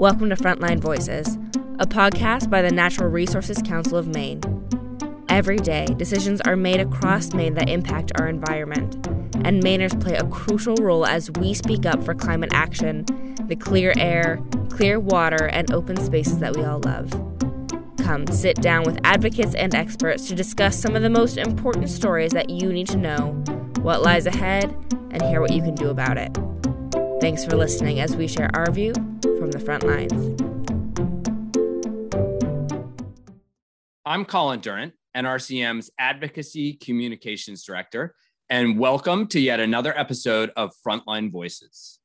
Welcome to Frontline Voices, a podcast by the Natural Resources Council of Maine. Every day, decisions are made across Maine that impact our environment, and Mainers play a crucial role as we speak up for climate action, the clear air, clear water, and open spaces that we all love. Come sit down with advocates and experts to discuss some of the most important stories that you need to know, what lies ahead, and hear what you can do about it. Thanks for listening as we share our view from the front lines. I'm Colin Durant, NRCM's Advocacy Communications Director, and welcome to yet another episode of Frontline Voices.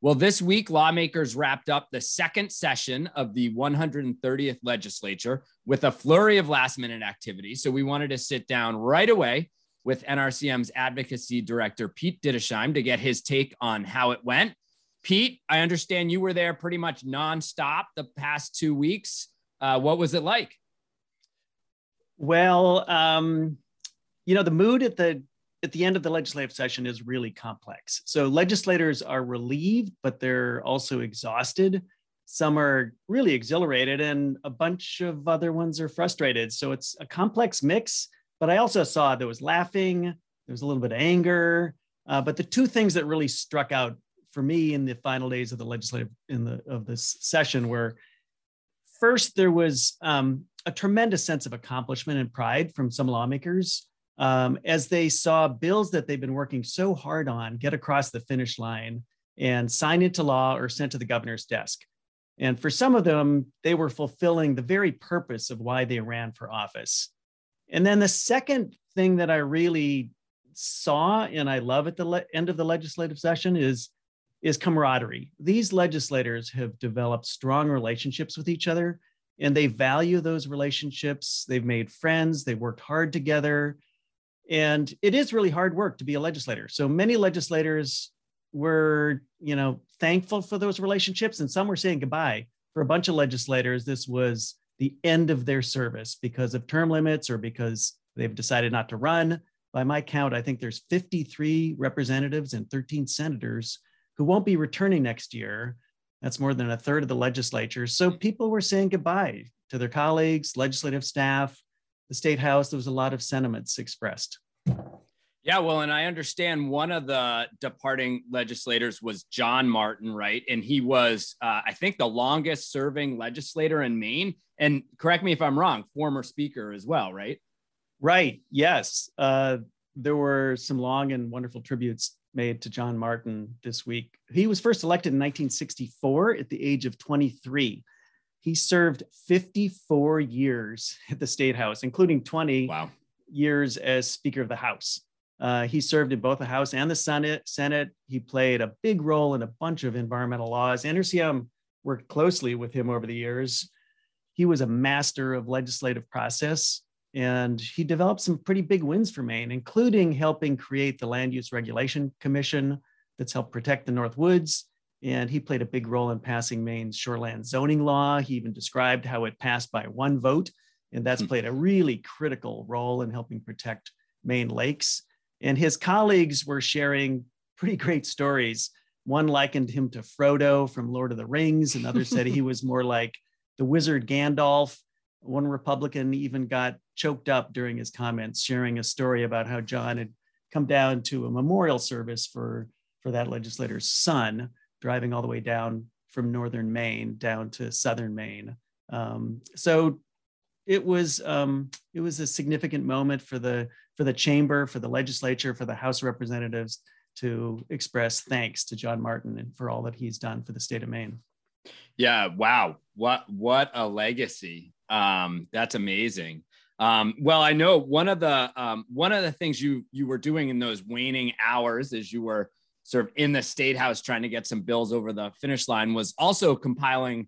Well, this week, lawmakers wrapped up the second session of the 130th legislature with a flurry of last minute activity. So we wanted to sit down right away with NRCM's advocacy director, Pete Didisheim, to get his take on how it went. Pete, I understand you were there pretty much nonstop the past two weeks. Uh, what was it like? Well, um, you know, the mood at the at the end of the legislative session is really complex. So legislators are relieved, but they're also exhausted. Some are really exhilarated, and a bunch of other ones are frustrated. So it's a complex mix but I also saw there was laughing, there was a little bit of anger. Uh, but the two things that really struck out for me in the final days of the legislative in the of this session were first there was um, a tremendous sense of accomplishment and pride from some lawmakers um, as they saw bills that they've been working so hard on get across the finish line and signed into law or sent to the governor's desk. And for some of them, they were fulfilling the very purpose of why they ran for office. And then the second thing that I really saw and I love at the le- end of the legislative session is is camaraderie. These legislators have developed strong relationships with each other and they value those relationships. They've made friends, they've worked hard together. And it is really hard work to be a legislator. So many legislators were, you know, thankful for those relationships and some were saying goodbye. For a bunch of legislators, this was the end of their service because of term limits or because they've decided not to run. By my count, I think there's 53 representatives and 13 senators who won't be returning next year. That's more than a third of the legislature. So people were saying goodbye to their colleagues, legislative staff, the state house. There was a lot of sentiments expressed. Yeah, well, and I understand one of the departing legislators was John Martin, right? And he was, uh, I think, the longest serving legislator in Maine. And correct me if I'm wrong, former speaker as well, right? Right. Yes. Uh, there were some long and wonderful tributes made to John Martin this week. He was first elected in 1964 at the age of 23. He served 54 years at the State House, including 20 wow. years as Speaker of the House. Uh, he served in both the House and the Senate. Senate. He played a big role in a bunch of environmental laws. NRCM worked closely with him over the years. He was a master of legislative process, and he developed some pretty big wins for Maine, including helping create the Land Use Regulation Commission that's helped protect the North Woods. And he played a big role in passing Maine's shoreland zoning law. He even described how it passed by one vote, and that's hmm. played a really critical role in helping protect Maine lakes. And his colleagues were sharing pretty great stories. One likened him to Frodo from Lord of the Rings. Another said he was more like the wizard Gandalf. One Republican even got choked up during his comments, sharing a story about how John had come down to a memorial service for, for that legislator's son, driving all the way down from northern Maine down to southern Maine. Um, so it was um, it was a significant moment for the for the chamber, for the legislature, for the House of Representatives to express thanks to John Martin and for all that he's done for the state of Maine. Yeah, wow. What what a legacy. Um, that's amazing. Um, well, I know one of the um, one of the things you you were doing in those waning hours as you were sort of in the state house trying to get some bills over the finish line was also compiling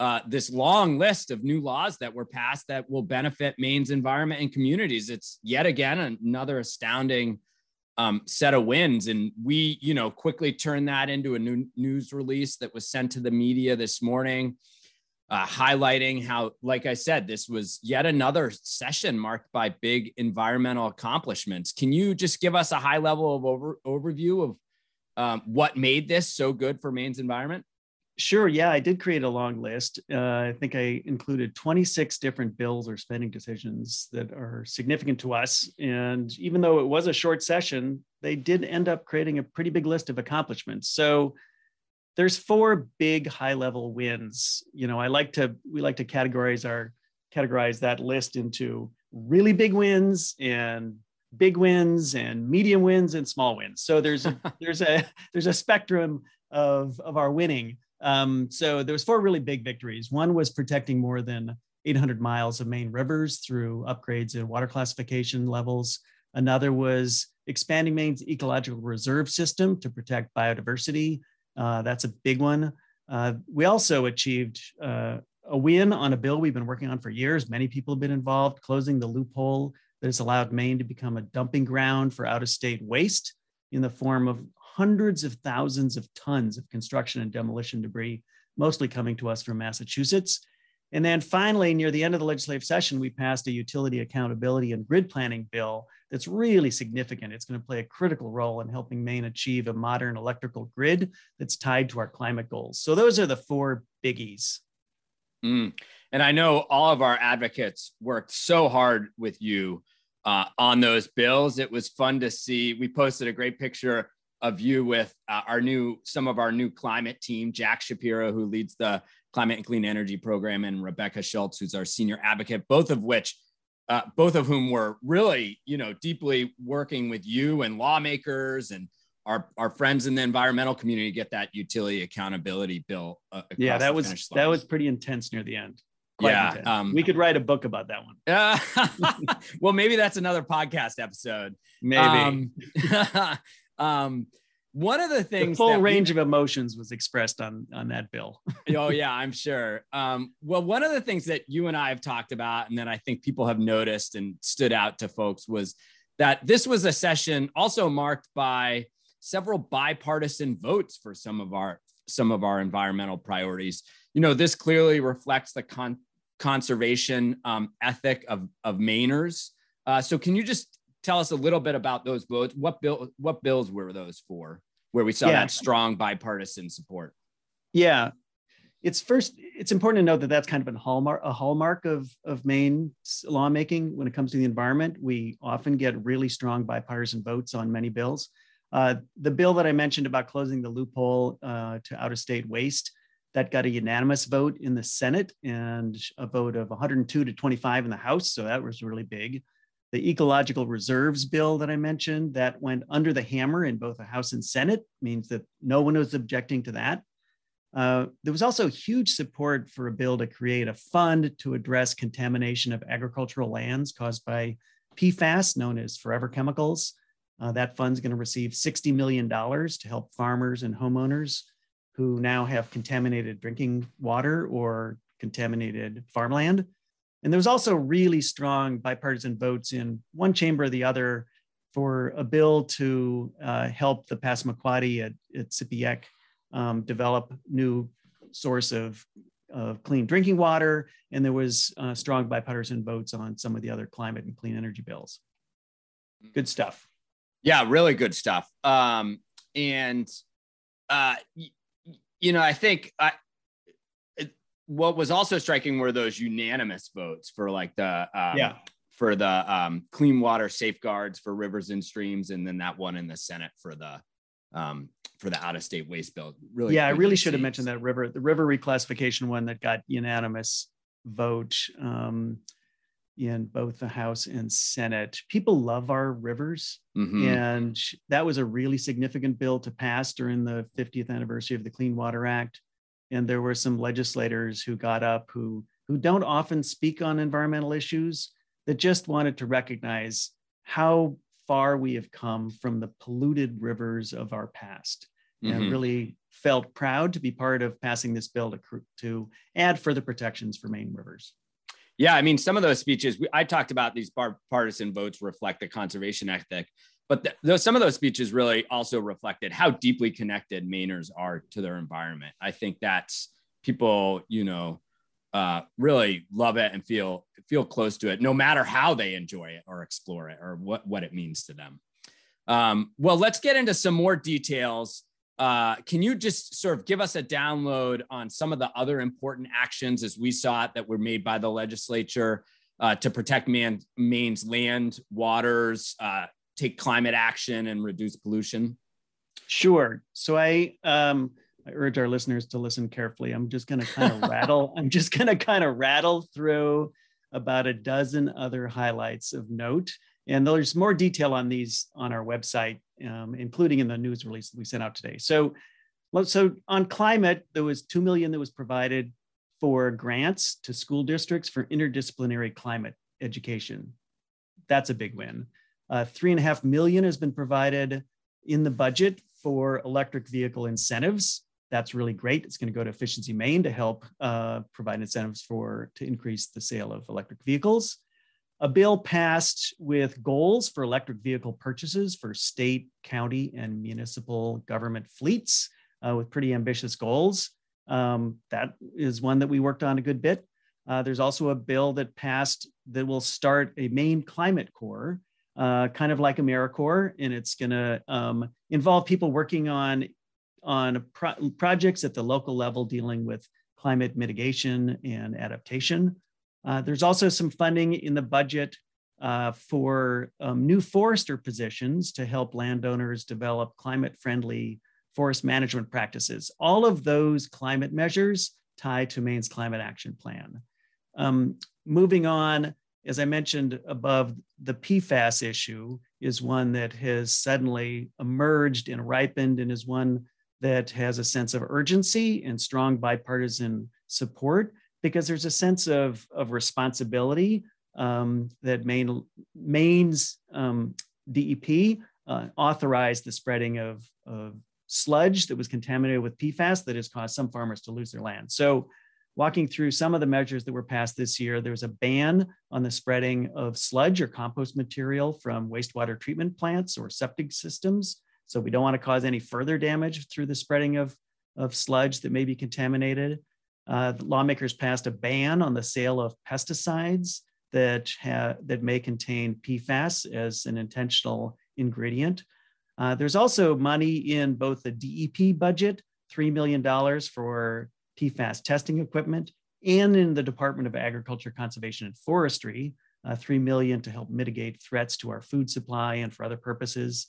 uh, this long list of new laws that were passed that will benefit Maine's environment and communities. It's yet again another astounding um, set of wins, and we, you know, quickly turned that into a new news release that was sent to the media this morning, uh, highlighting how, like I said, this was yet another session marked by big environmental accomplishments. Can you just give us a high level of over, overview of um, what made this so good for Maine's environment? Sure. Yeah, I did create a long list. Uh, I think I included 26 different bills or spending decisions that are significant to us. And even though it was a short session, they did end up creating a pretty big list of accomplishments. So there's four big high level wins. You know, I like to we like to categorize our categorize that list into really big wins and big wins and medium wins and small wins. So there's a, there's a there's a spectrum of of our winning. Um, so there was four really big victories. One was protecting more than 800 miles of Maine rivers through upgrades in water classification levels. Another was expanding Maine's ecological reserve system to protect biodiversity. Uh, that's a big one. Uh, we also achieved uh, a win on a bill we've been working on for years. Many people have been involved, closing the loophole that has allowed Maine to become a dumping ground for out of state waste in the form of hundreds of thousands of tons of construction and demolition debris, mostly coming to us from Massachusetts. And then finally, near the end of the legislative session, we passed a utility accountability and grid planning bill that's really significant. It's going to play a critical role in helping Maine achieve a modern electrical grid that's tied to our climate goals. So those are the four biggies. Mm. And I know all of our advocates worked so hard with you uh, on those bills. It was fun to see. We posted a great picture of you with uh, our new some of our new climate team jack shapiro who leads the climate and clean energy program and rebecca schultz who's our senior advocate both of which uh, both of whom were really you know deeply working with you and lawmakers and our, our friends in the environmental community get that utility accountability bill uh, yeah that was that was pretty intense near the end. Quite yeah um, we could write a book about that one. Uh, well maybe that's another podcast episode. Maybe. Um, Um, one of the things the full range we, of emotions was expressed on on that bill. oh yeah, I'm sure. Um, well, one of the things that you and I have talked about, and that I think people have noticed and stood out to folks was that this was a session also marked by several bipartisan votes for some of our some of our environmental priorities. You know, this clearly reflects the con- conservation um, ethic of of Mainers. Uh, so, can you just tell us a little bit about those votes. What bill? What bills were those for? Where we saw yeah. that strong bipartisan support. Yeah, it's first. It's important to note that that's kind of a hallmark, a hallmark of of Maine lawmaking when it comes to the environment. We often get really strong bipartisan votes on many bills. Uh, the bill that I mentioned about closing the loophole uh, to out of state waste that got a unanimous vote in the Senate and a vote of 102 to 25 in the House. So that was really big the ecological reserves bill that I mentioned that went under the hammer in both the House and Senate means that no one was objecting to that. Uh, there was also huge support for a bill to create a fund to address contamination of agricultural lands caused by PFAS, known as forever chemicals. Uh, that fund's going to receive $60 million to help farmers and homeowners who now have contaminated drinking water or contaminated farmland. And there was also really strong bipartisan votes in one chamber or the other for a bill to uh, help the Passamaquoddy at, at um, develop new source of, of clean drinking water. And there was uh, strong bipartisan votes on some of the other climate and clean energy bills. Good stuff. Yeah, really good stuff. Um, and, uh, y- you know, I think I, what was also striking were those unanimous votes for like the um, yeah for the um, clean water safeguards for rivers and streams, and then that one in the Senate for the um, for the out of state waste bill. Really, yeah, I really should have mentioned that river the river reclassification one that got unanimous vote um, in both the House and Senate. People love our rivers, mm-hmm. and that was a really significant bill to pass during the 50th anniversary of the Clean Water Act and there were some legislators who got up who who don't often speak on environmental issues that just wanted to recognize how far we have come from the polluted rivers of our past mm-hmm. and really felt proud to be part of passing this bill to, to add further protections for Maine rivers. Yeah, I mean, some of those speeches, I talked about these partisan votes reflect the conservation ethic. But th- some of those speeches really also reflected how deeply connected Mainers are to their environment. I think that's people, you know, uh, really love it and feel feel close to it, no matter how they enjoy it or explore it or what what it means to them. Um, well, let's get into some more details uh, can you just sort of give us a download on some of the other important actions as we saw it that were made by the legislature uh, to protect man, Maine's land, waters, uh, take climate action, and reduce pollution? Sure. So I um, I urge our listeners to listen carefully. I'm just going to kind of rattle. I'm just going to kind of rattle through about a dozen other highlights of note. And there's more detail on these on our website, um, including in the news release that we sent out today. So, so on climate, there was two million that was provided for grants to school districts for interdisciplinary climate education. That's a big win. Uh, three and a half million has been provided in the budget for electric vehicle incentives that's really great. It's going to go to Efficiency Maine to help uh, provide incentives for to increase the sale of electric vehicles. A bill passed with goals for electric vehicle purchases for state, county, and municipal government fleets uh, with pretty ambitious goals. Um, that is one that we worked on a good bit. Uh, there's also a bill that passed that will start a Maine climate corps, uh, kind of like AmeriCorps, and it's going to um, involve people working on on pro- projects at the local level dealing with climate mitigation and adaptation. Uh, there's also some funding in the budget uh, for um, new forester positions to help landowners develop climate friendly forest management practices. All of those climate measures tie to Maine's climate action plan. Um, moving on, as I mentioned above, the PFAS issue is one that has suddenly emerged and ripened and is one that has a sense of urgency and strong bipartisan support because there's a sense of, of responsibility um, that Maine, Maine's um, DEP uh, authorized the spreading of, of sludge that was contaminated with PFAS that has caused some farmers to lose their land. So walking through some of the measures that were passed this year, there was a ban on the spreading of sludge or compost material from wastewater treatment plants or septic systems. So we don't want to cause any further damage through the spreading of, of sludge that may be contaminated. Uh, lawmakers passed a ban on the sale of pesticides that, ha- that may contain PFAS as an intentional ingredient. Uh, there's also money in both the DEP budget, $3 million for PFAS testing equipment, and in the Department of Agriculture, Conservation, and Forestry, uh, 3 million to help mitigate threats to our food supply and for other purposes.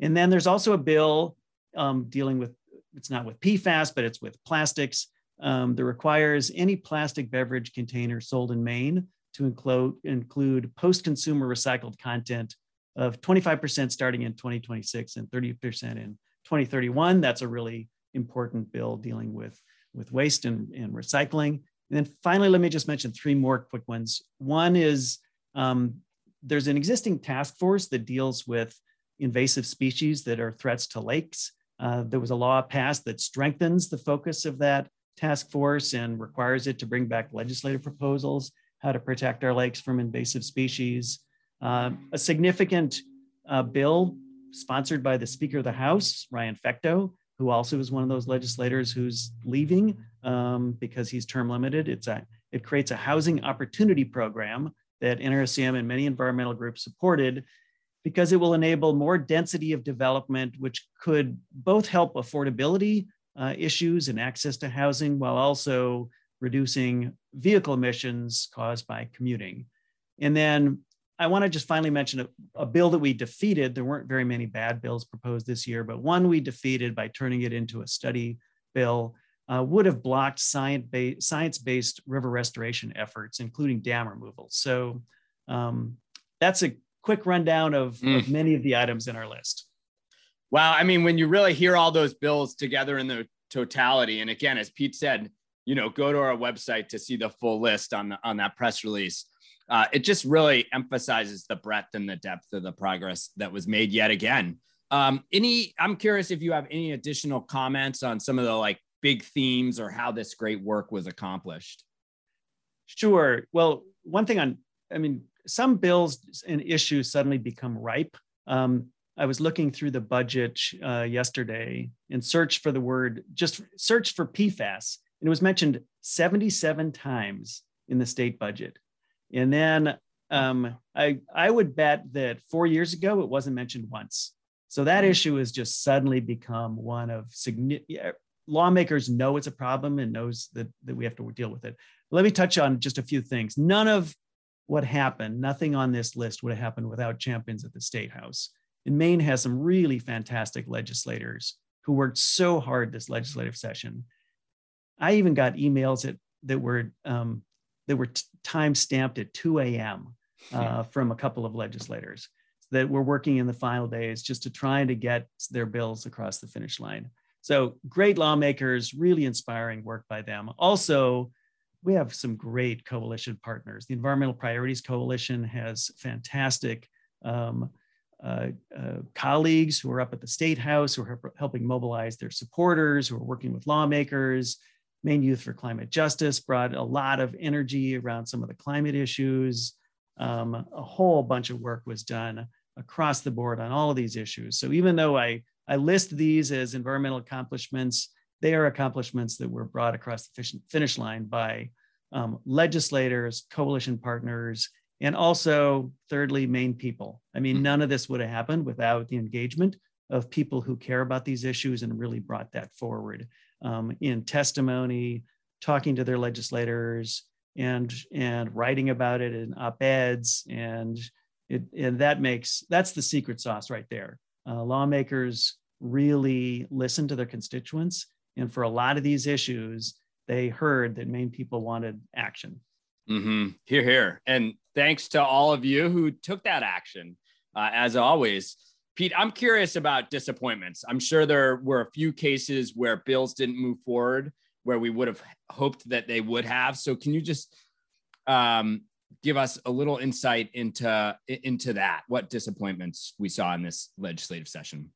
And then there's also a bill um, dealing with, it's not with PFAS, but it's with plastics um, that requires any plastic beverage container sold in Maine to include, include post-consumer recycled content of 25% starting in 2026 and 30% in 2031. That's a really important bill dealing with, with waste and, and recycling. And then finally, let me just mention three more quick ones. One is um, there's an existing task force that deals with invasive species that are threats to lakes. Uh, there was a law passed that strengthens the focus of that task force and requires it to bring back legislative proposals how to protect our lakes from invasive species. Uh, a significant uh, bill sponsored by the Speaker of the House, Ryan Fecteau, who also is one of those legislators who's leaving um, because he's term limited. It's a, it creates a housing opportunity program that NRCM and many environmental groups supported because it will enable more density of development, which could both help affordability uh, issues and access to housing while also reducing vehicle emissions caused by commuting. And then I want to just finally mention a, a, bill that we defeated. There weren't very many bad bills proposed this year, but one we defeated by turning it into a study bill uh, would have blocked science-based river restoration efforts, including dam removal. So um, that's a quick rundown of, mm. of many of the items in our list. Wow. I mean, when you really hear all those bills together in the totality, and again, as Pete said, you know, go to our website to see the full list on the, on that press release. Uh, it just really emphasizes the breadth and the depth of the progress that was made yet again. Um, any, I'm curious if you have any additional comments on some of the like big themes or how this great work was accomplished. Sure. Well, one thing on, I mean, some bills and issues suddenly become ripe. Um, I was looking through the budget uh, yesterday and searched for the word, just search for PFAS, and it was mentioned 77 times in the state budget. And then um, I, I would bet that four years ago, it wasn't mentioned once. So that mm-hmm. issue has just suddenly become one of significant. Lawmakers know it's a problem and knows that, that we have to deal with it. Let me touch on just a few things. None of what happened, nothing on this list would have happened without champions at the State House. And Maine has some really fantastic legislators who worked so hard this legislative session. I even got emails that, that were um, that were t- time stamped at 2 a.m. Uh, from a couple of legislators that were working in the final days just to try to get their bills across the finish line. So great lawmakers, really inspiring work by them. Also, we have some great coalition partners. The Environmental Priorities Coalition has fantastic um, uh, uh, colleagues who are up at the State House, who are helping mobilize their supporters, who are working with lawmakers. Maine Youth for Climate Justice brought a lot of energy around some of the climate issues. Um, a whole bunch of work was done across the board on all of these issues. So even though I, I list these as environmental accomplishments, they are accomplishments that were brought across the finish line by um, legislators, coalition partners, and also, thirdly, Maine people. I mean, mm-hmm. none of this would have happened without the engagement of people who care about these issues and really brought that forward um, in testimony, talking to their legislators, and and writing about it in op-eds, and it and that makes that's the secret sauce right there. Uh, lawmakers really listen to their constituents, and for a lot of these issues, they heard that Maine people wanted action. Mm-hmm. Here, here. And thanks to all of you who took that action. Uh, as always, Pete, I'm curious about disappointments. I'm sure there were a few cases where bills didn't move forward where we would have hoped that they would have. So, can you just um, give us a little insight into into that? What disappointments we saw in this legislative session?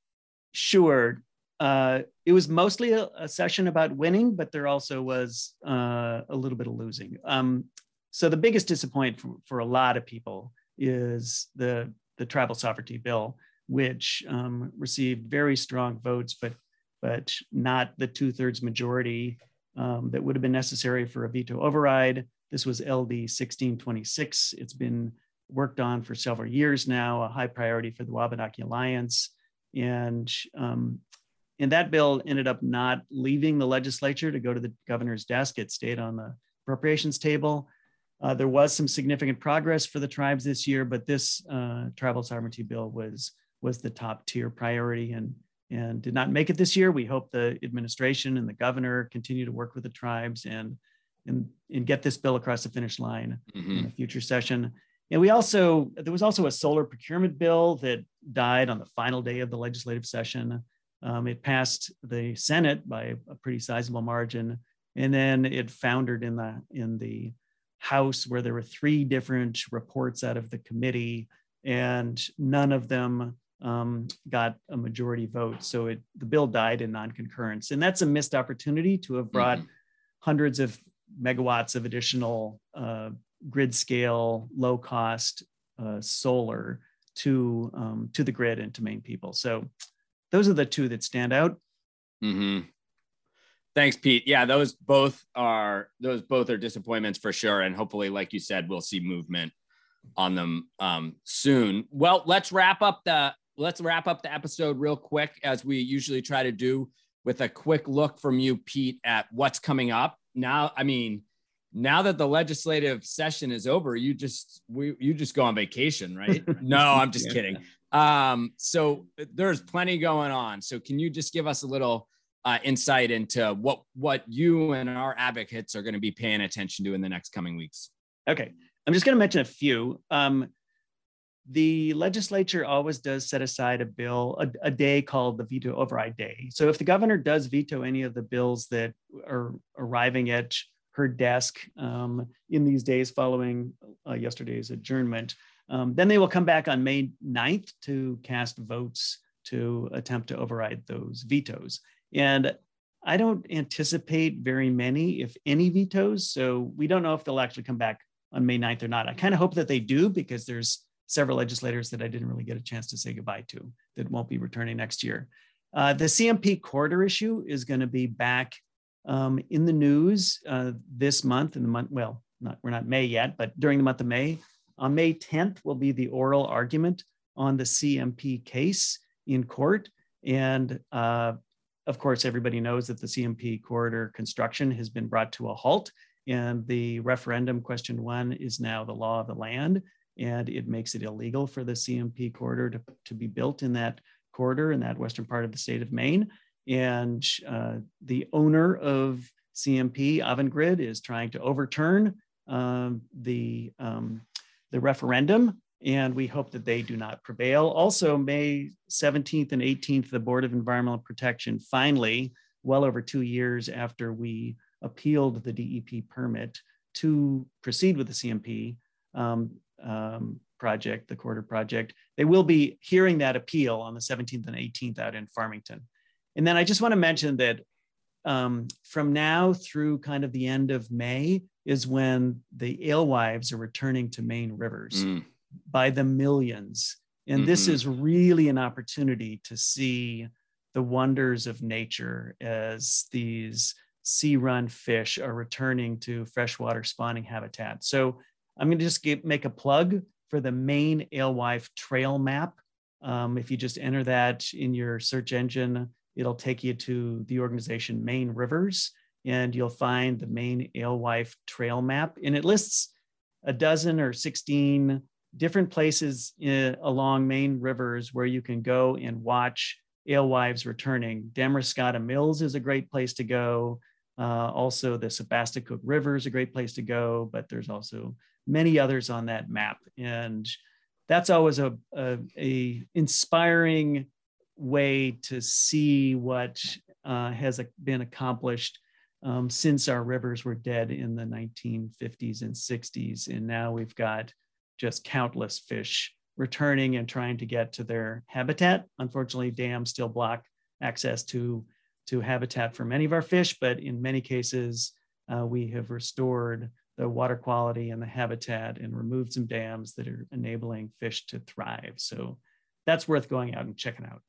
Sure uh, it was mostly a, a, session about winning, but there also was uh, a little bit of losing. Um, so the biggest disappointment for, for, a lot of people is the the tribal sovereignty bill, which um, received very strong votes, but but not the two thirds majority um, that would have been necessary for a veto override. This was LD 1626. It's been worked on for several years now, a high priority for the Wabanaki Alliance. And um, and that bill ended up not leaving the legislature to go to the governor's desk. It stayed on the appropriations table. Uh, there was some significant progress for the tribes this year, but this uh, tribal sovereignty bill was was the top tier priority and and did not make it this year. We hope the administration and the governor continue to work with the tribes and and, and get this bill across the finish line mm-hmm. in a future session. And we also there was also a solar procurement bill that died on the final day of the legislative session. Um, it passed the Senate by a pretty sizable margin, and then it foundered in the in the House, where there were three different reports out of the committee, and none of them um, got a majority vote. So it, the bill died in non-concurrence, and that's a missed opportunity to have brought mm-hmm. hundreds of megawatts of additional uh, grid scale, low cost uh, solar to um, to the grid and to Maine people. So those are the two that stand out. Mm-hmm. Thanks, Pete. Yeah, those both are those both are disappointments for sure, and hopefully, like you said, we'll see movement on them um, soon. Well, let's wrap up the let's wrap up the episode real quick, as we usually try to do, with a quick look from you, Pete, at what's coming up. Now, I mean, now that the legislative session is over, you just we you just go on vacation, right? no, I'm just yeah. kidding. Um, so there's plenty going on. So can you just give us a little uh, insight into what what you and our advocates are going to be paying attention to in the next coming weeks? Okay, I'm just going to mention a few. Um, the legislature always does set aside a bill, a, a, day called the veto override day. So if the governor does veto any of the bills that are arriving at her desk um, in these days following uh, yesterday's adjournment, um, then they will come back on May 9th to cast votes to attempt to override those vetoes. And I don't anticipate very many, if any, vetoes. So we don't know if they'll actually come back on May 9th or not. I kind of hope that they do because there's several legislators that I didn't really get a chance to say goodbye to that won't be returning next year. Uh, the CMP corridor issue is going to be back um, in the news uh, this month in the month. Well, not we're not May yet, but during the month of May, on May 10th will be the oral argument on the CMP case. in court. And uh, of course, everybody knows that the CMP corridor construction has been brought to a halt. And the referendum question one is now the law of the land. And it makes it illegal for the CMP corridor to, to be built in that corridor in that western part of the state of Maine. And uh, the owner of CMP, Avangrid, is trying to overturn um, the, um, the referendum and we hope that they do not prevail. Also, May 17th and 18th, the Board of Environmental Protection finally, well over two years after we appealed the DEP permit to proceed with the CMP um, um, project, the corridor project, they will be hearing that appeal on the 17th and 18th out in Farmington. And then I just want to mention that um, from now through kind of the end of May is when the alewives are returning to Maine rivers. Mm by the millions. And mm-hmm. this is really an opportunity to see the wonders of nature as these sea run fish are returning to freshwater spawning habitat. So I'm going to just get, make a plug for the Maine alewife trail map. Um, if you just enter that in your search engine, it'll take you to the organization Maine Rivers, and you'll find the Maine alewife trail map. And it lists a dozen or 16 different places in, along Maine rivers where you can go and watch alewives returning. Damariscotta Mills is a great place to go. Uh, also, the Sebasticook River is a great place to go, but there's also many others on that map. And that's always a, a, a inspiring way to see what uh, has been accomplished um, since our rivers were dead in the 1950s and 60s. And now we've got just countless fish returning and trying to get to their habitat. Unfortunately, dams still block access to, to habitat for many of our fish, but in many cases, uh, we have restored the water quality and the habitat and removed some dams that are enabling fish to thrive. So that's worth going out and checking out.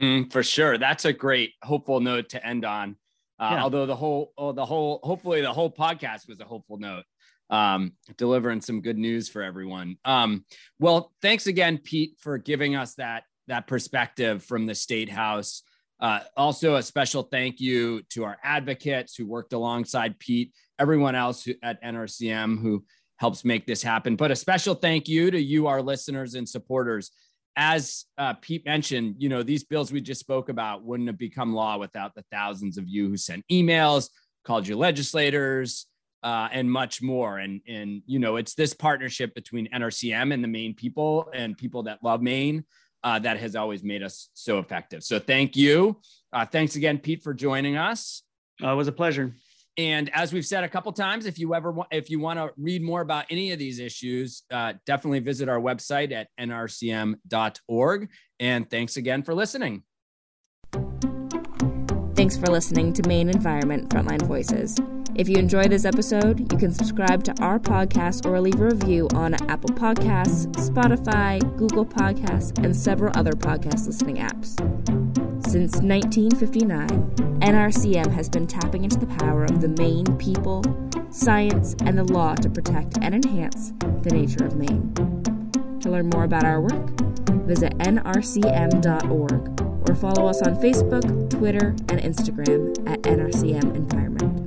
Mm-hmm, for sure. That's a great hopeful note to end on. Uh, yeah. Although the whole, oh, the whole, hopefully the whole podcast was a hopeful note um, delivering some good news for everyone. Um, well, thanks again, Pete, for giving us that that perspective from the state house. Uh, also, a special thank you to our advocates who worked alongside Pete, everyone else who, at NRCM who helps make this happen. But a special thank you to you, our listeners and supporters. As uh, Pete mentioned, you know these bills we just spoke about wouldn't have become law without the thousands of you who sent emails, called you legislators, uh, and much more. And and you know, it's this partnership between NRCM and the Maine people and people that love Maine uh, that has always made us so effective. So thank you. Uh, thanks again, Pete, for joining us. Uh, it was a pleasure. And as we've said a couple times, if you ever want, if you want to read more about any of these issues, uh, definitely visit our website at nrcm.org. And thanks again for listening. Thanks for listening to Maine Environment Frontline Voices. If you enjoy this episode, you can subscribe to our podcast or leave a review on Apple Podcasts, Spotify, Google Podcasts, and several other podcast listening apps. Since 1959, NRCM has been tapping into the power of the Maine people, science, and the law to protect and enhance the nature of Maine. To learn more about our work, visit nrcm.org or follow us on Facebook, Twitter, and Instagram at NRCM Environment.